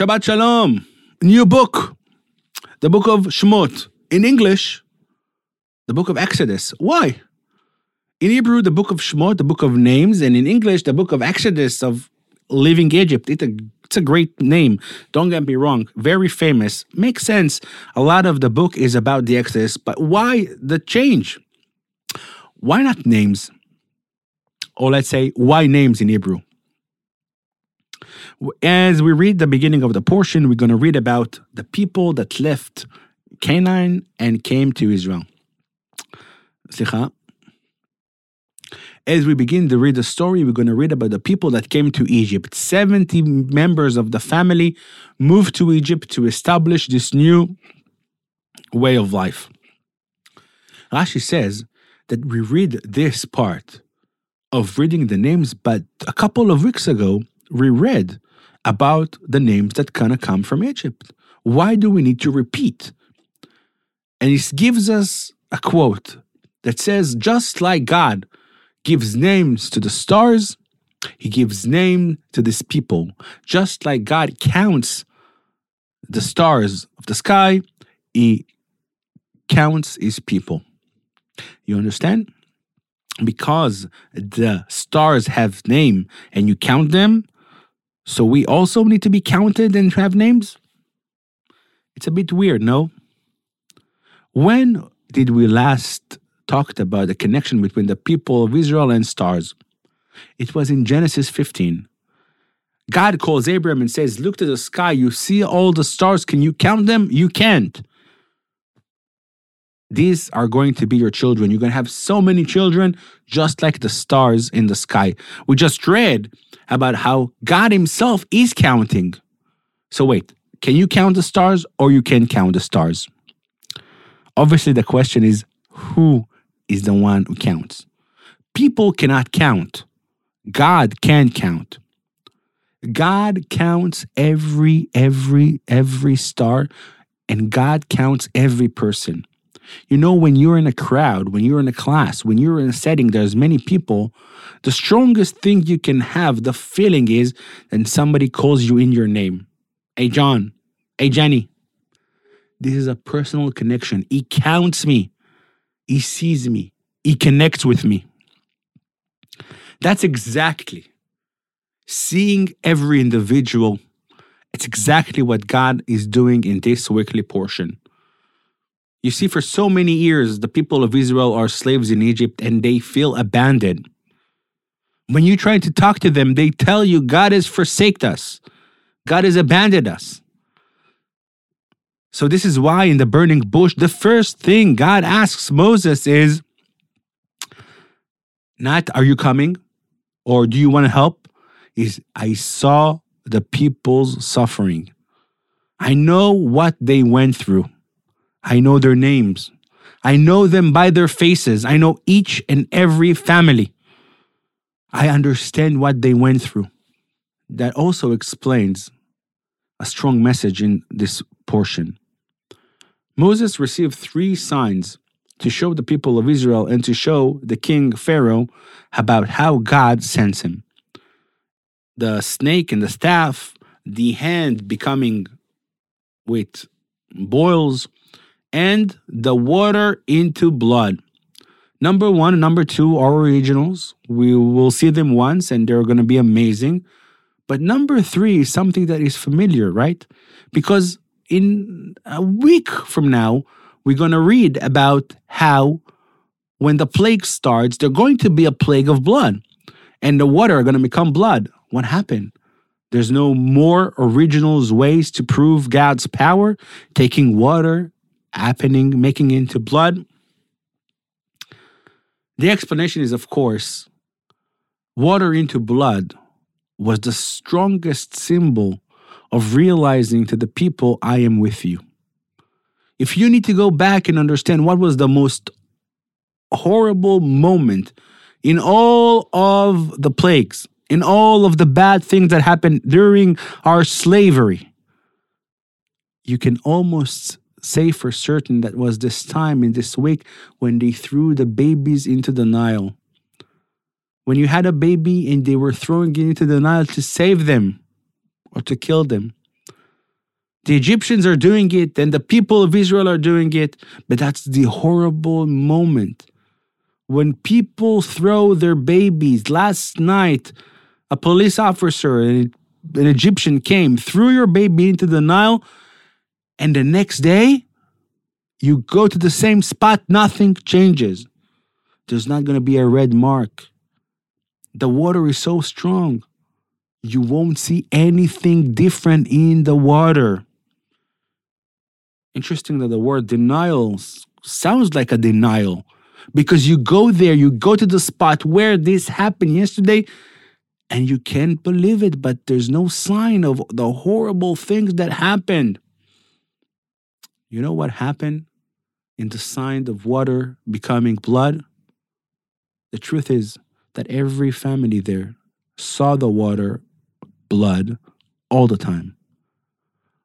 Shabbat Shalom. New book. The book of Shemot. In English, the book of Exodus. Why? In Hebrew, the book of Shemot, the book of names, and in English, the book of Exodus of leaving Egypt. It's a, it's a great name. Don't get me wrong. Very famous. Makes sense. A lot of the book is about the Exodus, but why the change? Why not names? Or let's say, why names in Hebrew? As we read the beginning of the portion, we're going to read about the people that left Canaan and came to Israel. As we begin to read the story, we're going to read about the people that came to Egypt. 70 members of the family moved to Egypt to establish this new way of life. Rashi says that we read this part of reading the names, but a couple of weeks ago, we read about the names that gonna come from Egypt. Why do we need to repeat? And it gives us a quote that says, just like God gives names to the stars, he gives name to this people. Just like God counts the stars of the sky, he counts his people. You understand? Because the stars have name and you count them, so we also need to be counted and have names? It's a bit weird, no? When did we last talked about the connection between the people of Israel and stars? It was in Genesis 15. God calls Abraham and says, Look to the sky, you see all the stars. Can you count them? You can't. These are going to be your children. You're going to have so many children, just like the stars in the sky. We just read about how God Himself is counting. So, wait, can you count the stars or you can count the stars? Obviously, the question is who is the one who counts? People cannot count, God can count. God counts every, every, every star, and God counts every person. You know, when you're in a crowd, when you're in a class, when you're in a setting, there's many people, the strongest thing you can have, the feeling is that somebody calls you in your name. Hey, John. Hey, Jenny. This is a personal connection. He counts me. He sees me. He connects with me. That's exactly seeing every individual. It's exactly what God is doing in this weekly portion. You see, for so many years, the people of Israel are slaves in Egypt and they feel abandoned. When you try to talk to them, they tell you God has forsaken us, God has abandoned us. So, this is why in the burning bush, the first thing God asks Moses is not, Are you coming? or Do you want to help? Is, I saw the people's suffering. I know what they went through. I know their names. I know them by their faces. I know each and every family. I understand what they went through. That also explains a strong message in this portion. Moses received three signs to show the people of Israel and to show the king Pharaoh about how God sends him. The snake and the staff, the hand becoming with boils, and the water into blood. Number one number two are originals. We will see them once and they're going to be amazing. But number three is something that is familiar, right? Because in a week from now, we're going to read about how when the plague starts, there's going to be a plague of blood and the water are going to become blood. What happened? There's no more originals ways to prove God's power, taking water happening, making into blood? The explanation is, of course, water into blood was the strongest symbol of realizing to the people, I am with you. If you need to go back and understand what was the most horrible moment in all of the plagues, in all of the bad things that happened during our slavery, you can almost say for certain that was this time in this week when they threw the babies into the Nile. When you had a baby and they were throwing it into the Nile to save them or to kill them. The Egyptians are doing it, and the people of Israel are doing it. But that's the horrible moment when people throw their babies. Last night, a police officer, an Egyptian, came, threw your baby into the Nile, and the next day, you go to the same spot, nothing changes. There's not going to be a red mark. The water is so strong, you won't see anything different in the water. Interesting that the word denial sounds like a denial because you go there, you go to the spot where this happened yesterday, and you can't believe it, but there's no sign of the horrible things that happened. You know what happened in the sign of water becoming blood? The truth is that every family there saw the water blood all the time.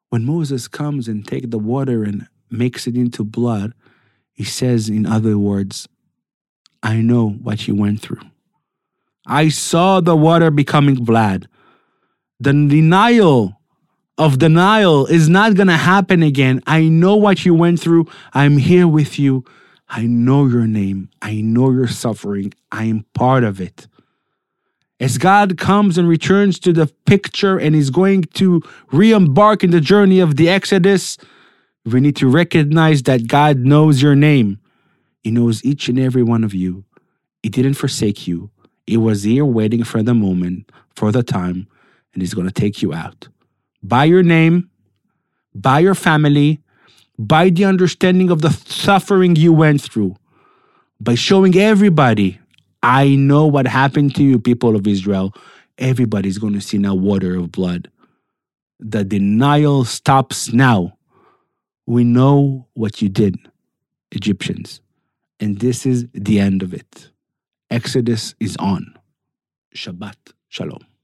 When Moses comes and take the water and makes it into blood, he says, in other words, I know what you went through. I saw the water becoming blood. The denial of denial is not going to happen again. I know what you went through. I'm here with you. I know your name. I know your suffering. I am part of it. As God comes and returns to the picture and is going to re embark in the journey of the Exodus, we need to recognize that God knows your name. He knows each and every one of you. He didn't forsake you. He was here waiting for the moment, for the time, and He's going to take you out. By your name, by your family, by the understanding of the suffering you went through, by showing everybody, I know what happened to you, people of Israel. Everybody's going to see now water of blood. The denial stops now. We know what you did, Egyptians. And this is the end of it. Exodus is on. Shabbat Shalom.